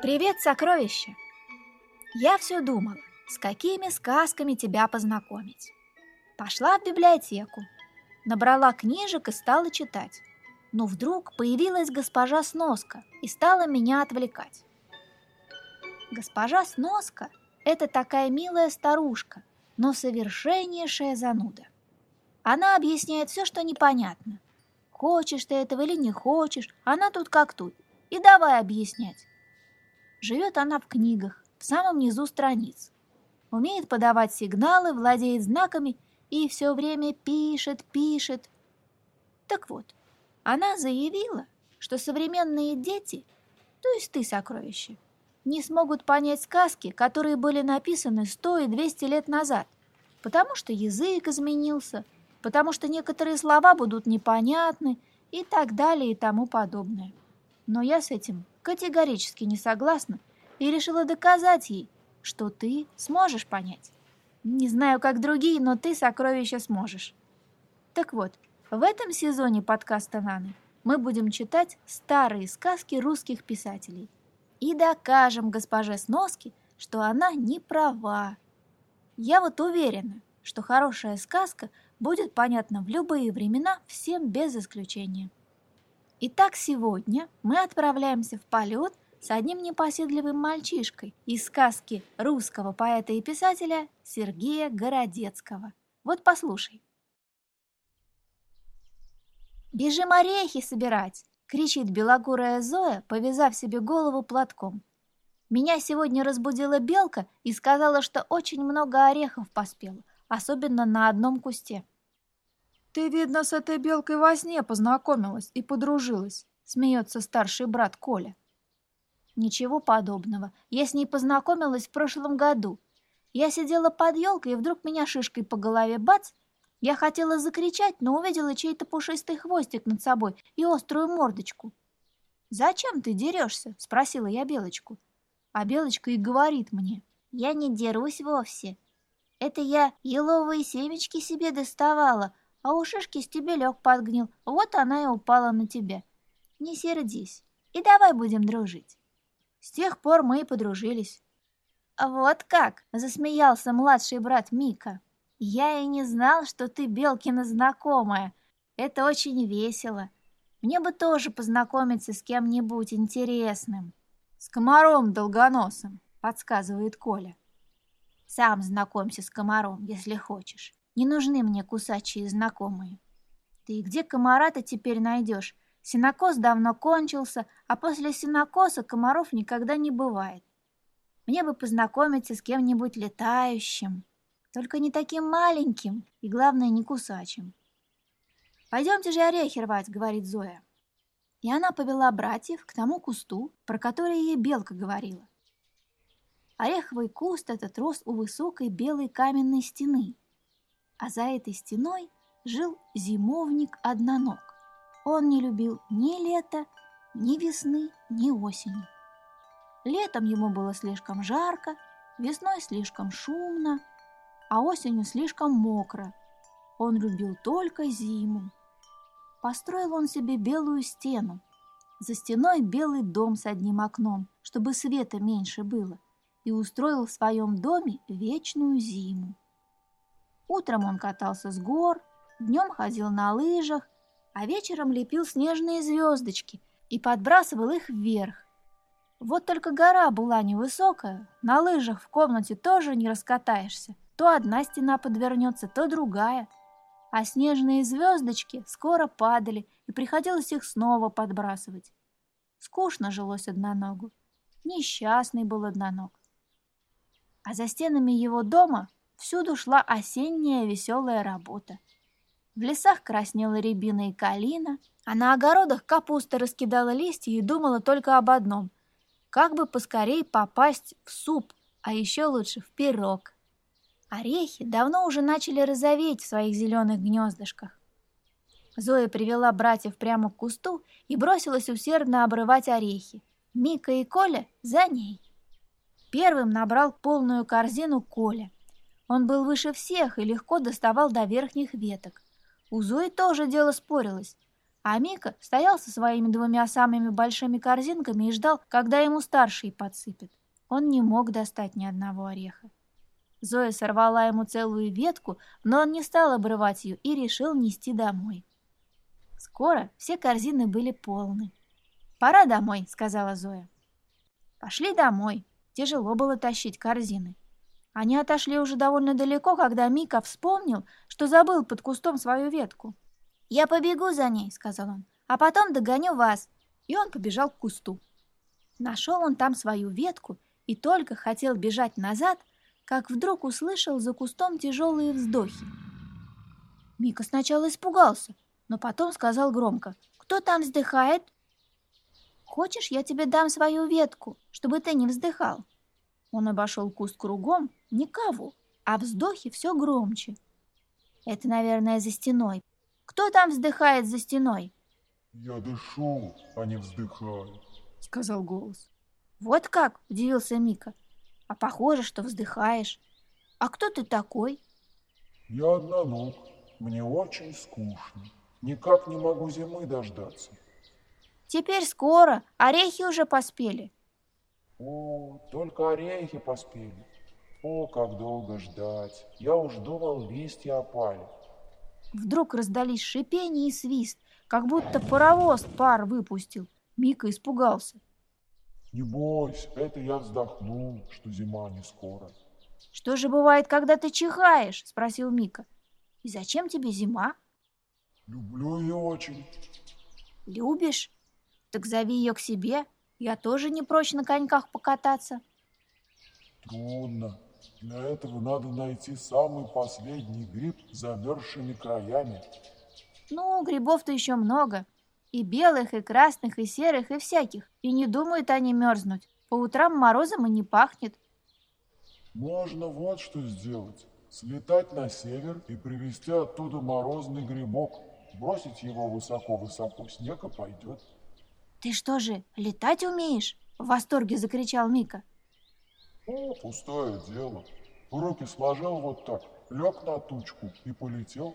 Привет, сокровище! Я все думала, с какими сказками тебя познакомить. Пошла в библиотеку, набрала книжек и стала читать. Но вдруг появилась госпожа Сноска и стала меня отвлекать. Госпожа Сноска – это такая милая старушка, но совершеннейшая зануда. Она объясняет все, что непонятно. Хочешь ты этого или не хочешь, она тут как тут. И давай объяснять. Живет она в книгах, в самом низу страниц. Умеет подавать сигналы, владеет знаками и все время пишет, пишет. Так вот, она заявила, что современные дети, то есть ты, сокровище, не смогут понять сказки, которые были написаны сто и двести лет назад, потому что язык изменился, потому что некоторые слова будут непонятны и так далее и тому подобное. Но я с этим категорически не согласна и решила доказать ей, что ты сможешь понять. Не знаю, как другие, но ты сокровища сможешь. Так вот, в этом сезоне подкаста «Наны» мы будем читать старые сказки русских писателей и докажем госпоже Сноске, что она не права. Я вот уверена, что хорошая сказка будет понятна в любые времена всем без исключения. Итак, сегодня мы отправляемся в полет с одним непоседливым мальчишкой из сказки русского поэта и писателя Сергея Городецкого. Вот послушай. «Бежим орехи собирать!» — кричит белокурая Зоя, повязав себе голову платком. «Меня сегодня разбудила белка и сказала, что очень много орехов поспела, особенно на одном кусте». «Ты, видно, с этой белкой во сне познакомилась и подружилась», — смеется старший брат Коля. «Ничего подобного. Я с ней познакомилась в прошлом году. Я сидела под елкой, и вдруг меня шишкой по голове бац! Я хотела закричать, но увидела чей-то пушистый хвостик над собой и острую мордочку. «Зачем ты дерешься?» — спросила я Белочку. А Белочка и говорит мне. «Я не дерусь вовсе. Это я еловые семечки себе доставала, а у шишки стебелек подгнил, вот она и упала на тебя. Не сердись, и давай будем дружить. С тех пор мы и подружились. «Вот как!» — засмеялся младший брат Мика. «Я и не знал, что ты Белкина знакомая. Это очень весело. Мне бы тоже познакомиться с кем-нибудь интересным». «С комаром долгоносым», — подсказывает Коля. «Сам знакомься с комаром, если хочешь. Не нужны мне кусачие знакомые. Ты где комара-то теперь найдешь? Синокос давно кончился, а после синокоса комаров никогда не бывает. Мне бы познакомиться с кем-нибудь летающим, только не таким маленьким и, главное, не кусачим. «Пойдемте же орехи рвать», — говорит Зоя. И она повела братьев к тому кусту, про который ей белка говорила. Ореховый куст этот рос у высокой белой каменной стены — а за этой стеной жил зимовник-одноног. Он не любил ни лета, ни весны, ни осени. Летом ему было слишком жарко, весной слишком шумно, а осенью слишком мокро. Он любил только зиму. Построил он себе белую стену. За стеной белый дом с одним окном, чтобы света меньше было, и устроил в своем доме вечную зиму. Утром он катался с гор, днем ходил на лыжах, а вечером лепил снежные звездочки и подбрасывал их вверх. Вот только гора была невысокая, на лыжах в комнате тоже не раскатаешься. То одна стена подвернется, то другая. А снежные звездочки скоро падали, и приходилось их снова подбрасывать. Скучно жилось одноногу. Несчастный был одноног. А за стенами его дома Всюду шла осенняя веселая работа. В лесах краснела рябина и калина, а на огородах капуста раскидала листья и думала только об одном – как бы поскорей попасть в суп, а еще лучше в пирог. Орехи давно уже начали розоветь в своих зеленых гнездышках. Зоя привела братьев прямо к кусту и бросилась усердно обрывать орехи. Мика и Коля за ней. Первым набрал полную корзину Коля – он был выше всех и легко доставал до верхних веток. У Зои тоже дело спорилось. А Мика стоял со своими двумя самыми большими корзинками и ждал, когда ему старший подсыпет. Он не мог достать ни одного ореха. Зоя сорвала ему целую ветку, но он не стал обрывать ее и решил нести домой. Скоро все корзины были полны. «Пора домой», — сказала Зоя. Пошли домой. Тяжело было тащить корзины. Они отошли уже довольно далеко, когда Мика вспомнил, что забыл под кустом свою ветку. «Я побегу за ней», — сказал он, — «а потом догоню вас». И он побежал к кусту. Нашел он там свою ветку и только хотел бежать назад, как вдруг услышал за кустом тяжелые вздохи. Мика сначала испугался, но потом сказал громко, «Кто там вздыхает?» «Хочешь, я тебе дам свою ветку, чтобы ты не вздыхал?» Он обошел куст кругом, никого, а вздохи все громче. Это, наверное, за стеной. Кто там вздыхает за стеной? Я дышу, а не вздыхаю, сказал голос. Вот как, удивился Мика. А похоже, что вздыхаешь. А кто ты такой? Я одноног. Мне очень скучно. Никак не могу зимы дождаться. Теперь скоро. Орехи уже поспели. О, только орехи поспели. О, как долго ждать. Я уж думал, листья опали. Вдруг раздались шипение и свист, как будто паровоз пар выпустил. Мика испугался. Не бойся, это я вздохнул, что зима не скоро. Что же бывает, когда ты чихаешь? Спросил Мика. И зачем тебе зима? Люблю ее очень. Любишь? Так зови ее к себе. Я тоже не прочь на коньках покататься. Трудно. Для этого надо найти самый последний гриб с замерзшими краями. Ну, грибов-то еще много. И белых, и красных, и серых, и всяких. И не думают они мерзнуть. По утрам морозом и не пахнет. Можно вот что сделать. Слетать на север и привезти оттуда морозный грибок. Бросить его высоко-высоко, снег и пойдет. «Ты что же, летать умеешь?» — в восторге закричал Мика. «О, пустое дело. Руки сложил вот так, лег на тучку и полетел».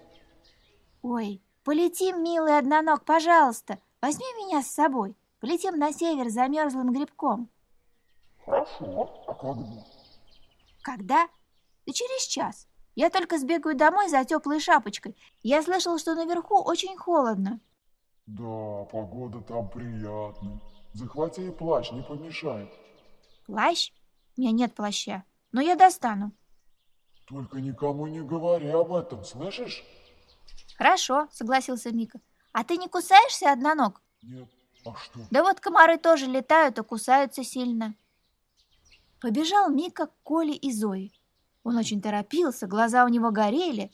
«Ой, полетим, милый одноног, пожалуйста, возьми меня с собой. Полетим на север за мерзлым грибком». «Хорошо, а когда?» «Когда? Да через час. Я только сбегаю домой за теплой шапочкой. Я слышал, что наверху очень холодно». Да, погода там приятная. Захвати и плащ, не помешает. Плащ? У меня нет плаща, но я достану. Только никому не говори об этом, слышишь? Хорошо, согласился Мика. А ты не кусаешься, одноног? Нет. А что? Да вот комары тоже летают и кусаются сильно. Побежал Мика к Коле и Зое. Он очень торопился, глаза у него горели,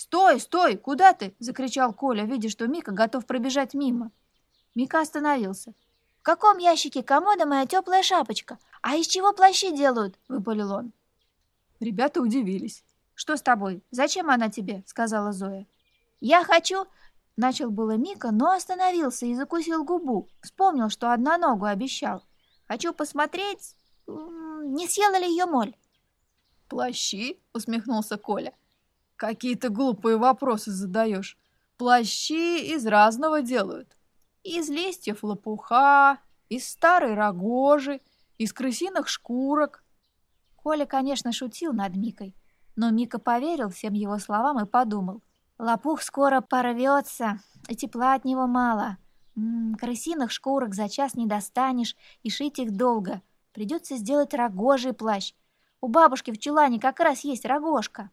«Стой, стой! Куда ты?» – закричал Коля, видя, что Мика готов пробежать мимо. Мика остановился. «В каком ящике комода моя теплая шапочка? А из чего плащи делают?» – выпалил он. Ребята удивились. «Что с тобой? Зачем она тебе?» – сказала Зоя. «Я хочу...» – начал было Мика, но остановился и закусил губу. Вспомнил, что одна ногу обещал. «Хочу посмотреть, не съела ли ее моль». «Плащи?» – усмехнулся Коля. Какие-то глупые вопросы задаешь. Плащи из разного делают. Из листьев лопуха, из старой рогожи, из крысиных шкурок. Коля, конечно, шутил над Микой, но Мика поверил всем его словам и подумал. Лопух скоро порвется, и тепла от него мало. М крысиных шкурок за час не достанешь, и шить их долго. Придется сделать рогожий плащ. У бабушки в чулане как раз есть рогожка.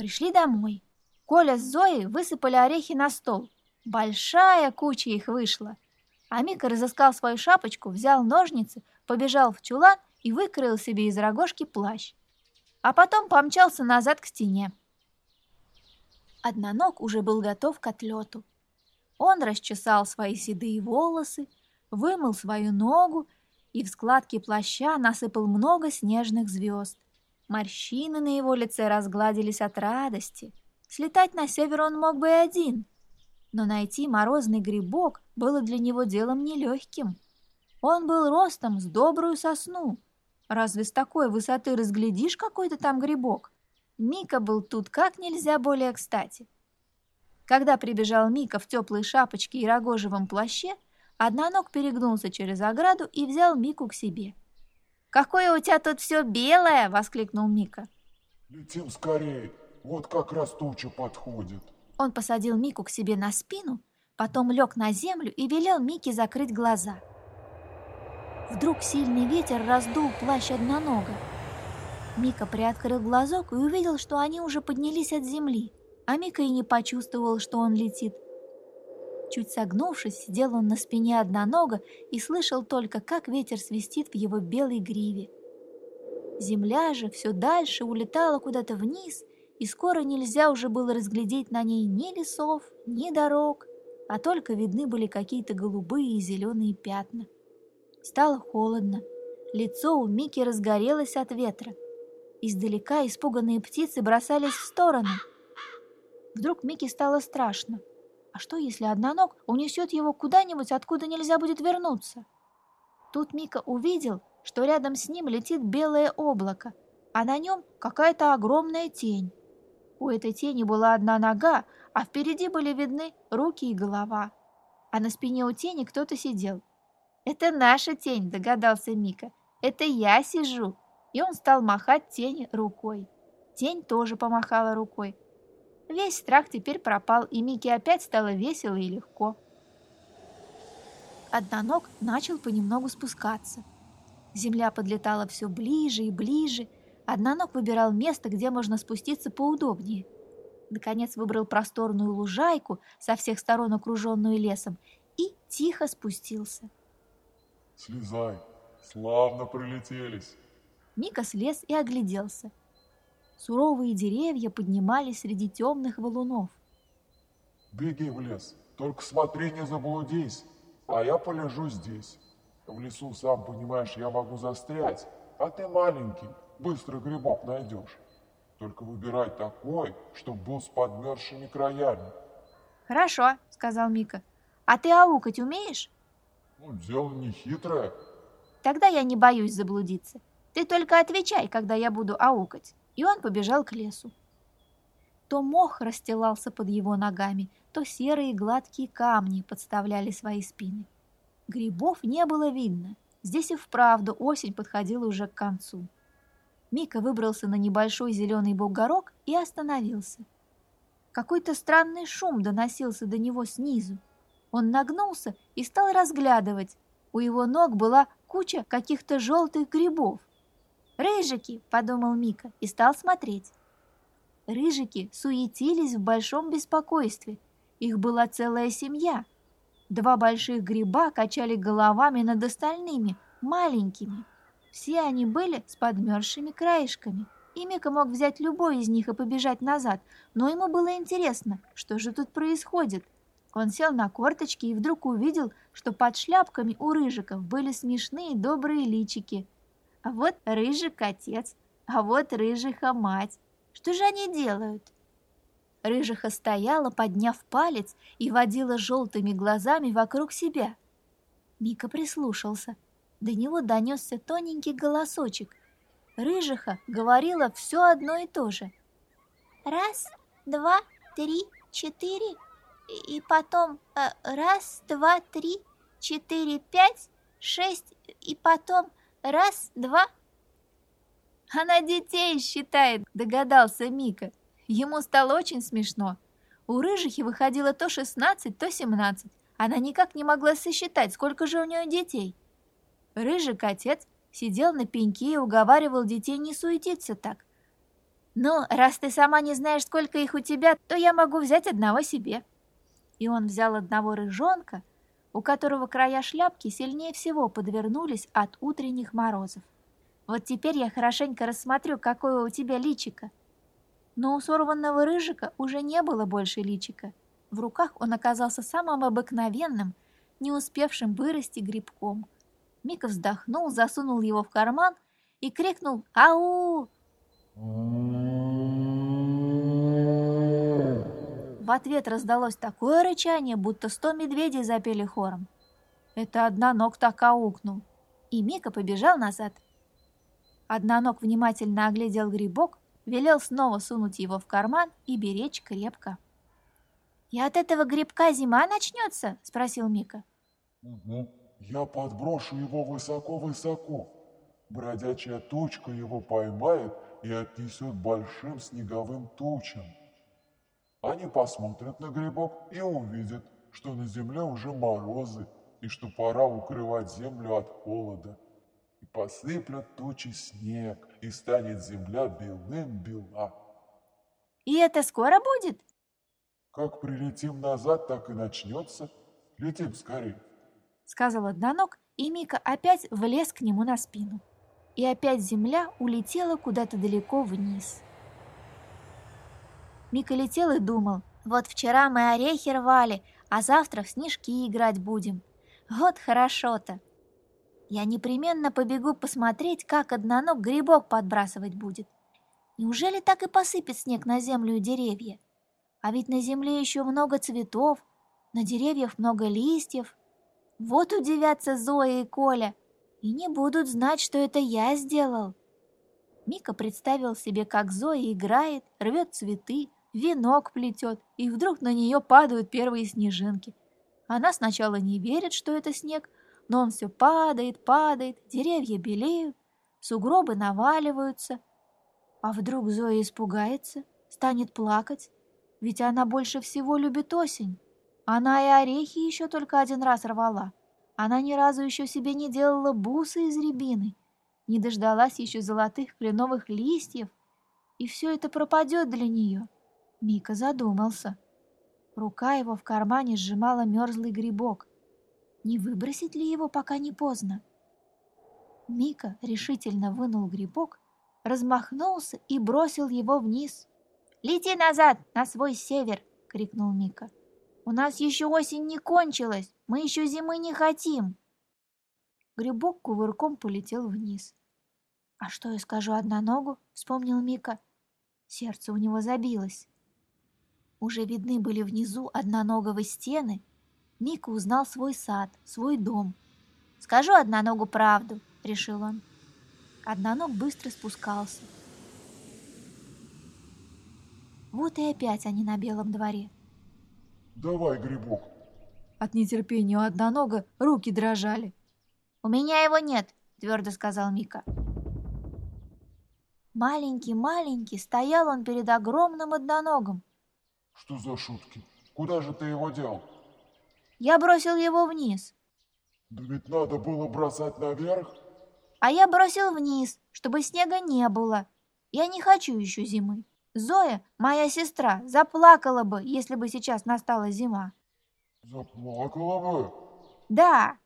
Пришли домой. Коля с Зоей высыпали орехи на стол. Большая куча их вышла. А Мика разыскал свою шапочку, взял ножницы, побежал в чулан и выкроил себе из рогожки плащ. А потом помчался назад к стене. Одноног уже был готов к отлету. Он расчесал свои седые волосы, вымыл свою ногу и в складки плаща насыпал много снежных звезд. Морщины на его лице разгладились от радости. Слетать на север он мог бы и один. Но найти морозный грибок было для него делом нелегким. Он был ростом с добрую сосну. Разве с такой высоты разглядишь какой-то там грибок? Мика был тут как нельзя более кстати. Когда прибежал Мика в теплой шапочке и рогожевом плаще, одноног перегнулся через ограду и взял Мику к себе. «Какое у тебя тут все белое!» — воскликнул Мика. Летим скорее, вот как раз туча подходит. Он посадил Мику к себе на спину, потом лег на землю и велел Мике закрыть глаза. Вдруг сильный ветер раздул плащ однонога. Мика приоткрыл глазок и увидел, что они уже поднялись от земли, а Мика и не почувствовал, что он летит. Чуть согнувшись, сидел он на спине однонога и слышал только, как ветер свистит в его белой гриве. Земля же все дальше улетала куда-то вниз, и скоро нельзя уже было разглядеть на ней ни лесов, ни дорог, а только видны были какие-то голубые и зеленые пятна. Стало холодно. Лицо у Мики разгорелось от ветра. Издалека испуганные птицы бросались в стороны. Вдруг Мике стало страшно. Что, если одноног унесет его куда-нибудь, откуда нельзя будет вернуться? Тут Мика увидел, что рядом с ним летит белое облако, а на нем какая-то огромная тень. У этой тени была одна нога, а впереди были видны руки и голова. А на спине у тени кто-то сидел. «Это наша тень», — догадался Мика. «Это я сижу». И он стал махать тени рукой. Тень тоже помахала рукой. Весь страх теперь пропал, и Мике опять стало весело и легко. Одноног начал понемногу спускаться. Земля подлетала все ближе и ближе. Одноног выбирал место, где можно спуститься поудобнее. Наконец выбрал просторную лужайку, со всех сторон окруженную лесом, и тихо спустился. Слезай, славно прилетелись. Мика слез и огляделся. Суровые деревья поднимались среди темных валунов. Беги в лес, только смотри, не заблудись, а я полежу здесь. В лесу, сам понимаешь, я могу застрять, а ты маленький, быстро грибок найдешь. Только выбирай такой, чтобы был с подмерзшими краями. Хорошо, сказал Мика. А ты аукать умеешь? Ну, дело не хитрое. Тогда я не боюсь заблудиться. Ты только отвечай, когда я буду аукать. И он побежал к лесу. То мох расстилался под его ногами, то серые гладкие камни подставляли свои спины. Грибов не было видно. Здесь и вправду осень подходила уже к концу. Мика выбрался на небольшой зеленый бугорок и остановился. Какой-то странный шум доносился до него снизу. Он нагнулся и стал разглядывать. У его ног была куча каких-то желтых грибов. «Рыжики!» – подумал Мика и стал смотреть. Рыжики суетились в большом беспокойстве. Их была целая семья. Два больших гриба качали головами над остальными, маленькими. Все они были с подмерзшими краешками. И Мика мог взять любой из них и побежать назад, но ему было интересно, что же тут происходит – он сел на корточки и вдруг увидел, что под шляпками у рыжиков были смешные добрые личики. А вот рыжик отец, а вот рыжиха мать. Что же они делают? Рыжиха стояла, подняв палец, и водила желтыми глазами вокруг себя. Мика прислушался. До него донесся тоненький голосочек. Рыжиха говорила все одно и то же. «Раз, два, три, четыре, и потом э, раз, два, три, четыре, пять, шесть, и потом раз, два. Она детей считает, догадался Мика. Ему стало очень смешно. У Рыжихи выходило то шестнадцать, то семнадцать. Она никак не могла сосчитать, сколько же у нее детей. Рыжик отец сидел на пеньке и уговаривал детей не суетиться так. «Ну, раз ты сама не знаешь, сколько их у тебя, то я могу взять одного себе» и он взял одного рыжонка, у которого края шляпки сильнее всего подвернулись от утренних морозов. Вот теперь я хорошенько рассмотрю, какое у тебя личико. Но у сорванного рыжика уже не было больше личика. В руках он оказался самым обыкновенным, не успевшим вырасти грибком. Мика вздохнул, засунул его в карман и крикнул «Ау!». В ответ раздалось такое рычание, будто сто медведей запели хором. Это одноног так аукнул, и Мика побежал назад. Одноног внимательно оглядел грибок, велел снова сунуть его в карман и беречь крепко. «И от этого грибка зима начнется?» – спросил Мика. Угу. Я подброшу его высоко-высоко. Бродячая тучка его поймает и отнесет большим снеговым тучам. Они посмотрят на грибок и увидят, что на земле уже морозы и что пора укрывать землю от холода. И посыплют тучи снег, и станет земля белым-бела. И это скоро будет? Как прилетим назад, так и начнется. Летим скорее сказал одноног, и Мика опять влез к нему на спину. И опять земля улетела куда-то далеко вниз. Мика летел и думал, вот вчера мы орехи рвали, а завтра в снежки играть будем. Вот хорошо-то. Я непременно побегу посмотреть, как одноног грибок подбрасывать будет. Неужели так и посыпет снег на землю и деревья? А ведь на земле еще много цветов, на деревьях много листьев, вот удивятся Зоя и Коля и не будут знать, что это я сделал. Мика представил себе, как Зоя играет, рвет цветы, венок плетет, и вдруг на нее падают первые снежинки. Она сначала не верит, что это снег, но он все падает, падает, деревья белеют, сугробы наваливаются. А вдруг Зоя испугается, станет плакать, ведь она больше всего любит осень. Она и орехи еще только один раз рвала. Она ни разу еще себе не делала бусы из рябины, не дождалась еще золотых кленовых листьев, и все это пропадет для нее. Мика задумался. Рука его в кармане сжимала мерзлый грибок. Не выбросить ли его, пока не поздно? Мика решительно вынул грибок, размахнулся и бросил его вниз. «Лети назад, на свой север!» — крикнул Мика. У нас еще осень не кончилась, мы еще зимы не хотим. Грибок кувырком полетел вниз. «А что я скажу одноногу?» — вспомнил Мика. Сердце у него забилось. Уже видны были внизу одноноговые стены. Мика узнал свой сад, свой дом. «Скажу одноногу правду», — решил он. Одноног быстро спускался. Вот и опять они на белом дворе. Давай грибок. От нетерпения у однонога руки дрожали. «У меня его нет», — твердо сказал Мика. Маленький-маленький стоял он перед огромным одноногом. «Что за шутки? Куда же ты его дел?» «Я бросил его вниз». «Да ведь надо было бросать наверх». «А я бросил вниз, чтобы снега не было. Я не хочу еще зимы». Зоя, моя сестра, заплакала бы, если бы сейчас настала зима. Заплакала бы? Да.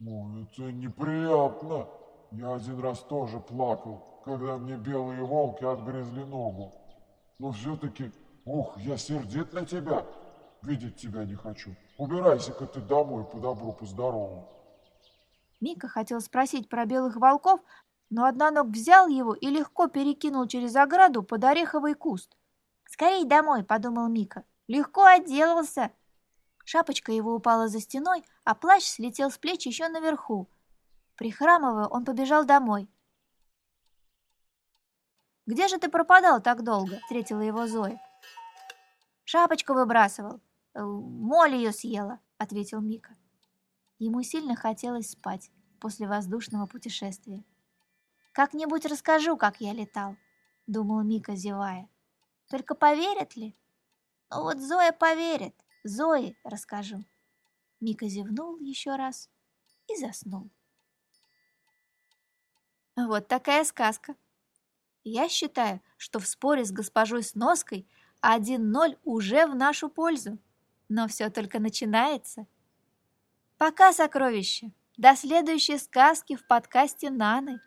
Ой, это неприятно. Я один раз тоже плакал, когда мне белые волки отгрызли ногу. Но все-таки, ух, я сердит на тебя. Видеть тебя не хочу. Убирайся-ка ты домой по добру, по здорову. Мика хотел спросить про белых волков, но одноног взял его и легко перекинул через ограду под ореховый куст. «Скорей домой!» – подумал Мика. «Легко отделался!» Шапочка его упала за стеной, а плащ слетел с плеч еще наверху. Прихрамывая, он побежал домой. «Где же ты пропадал так долго?» – встретила его Зоя. «Шапочку выбрасывал. Э, моль ее съела», – ответил Мика. Ему сильно хотелось спать после воздушного путешествия. Как-нибудь расскажу, как я летал, думал Мика, зевая. Только поверят ли? Ну вот Зоя поверит. Зои расскажу. Мика зевнул еще раз и заснул. Вот такая сказка. Я считаю, что в споре с госпожой Сноской 1-0 уже в нашу пользу. Но все только начинается. Пока, сокровище. До следующей сказки в подкасте Наны.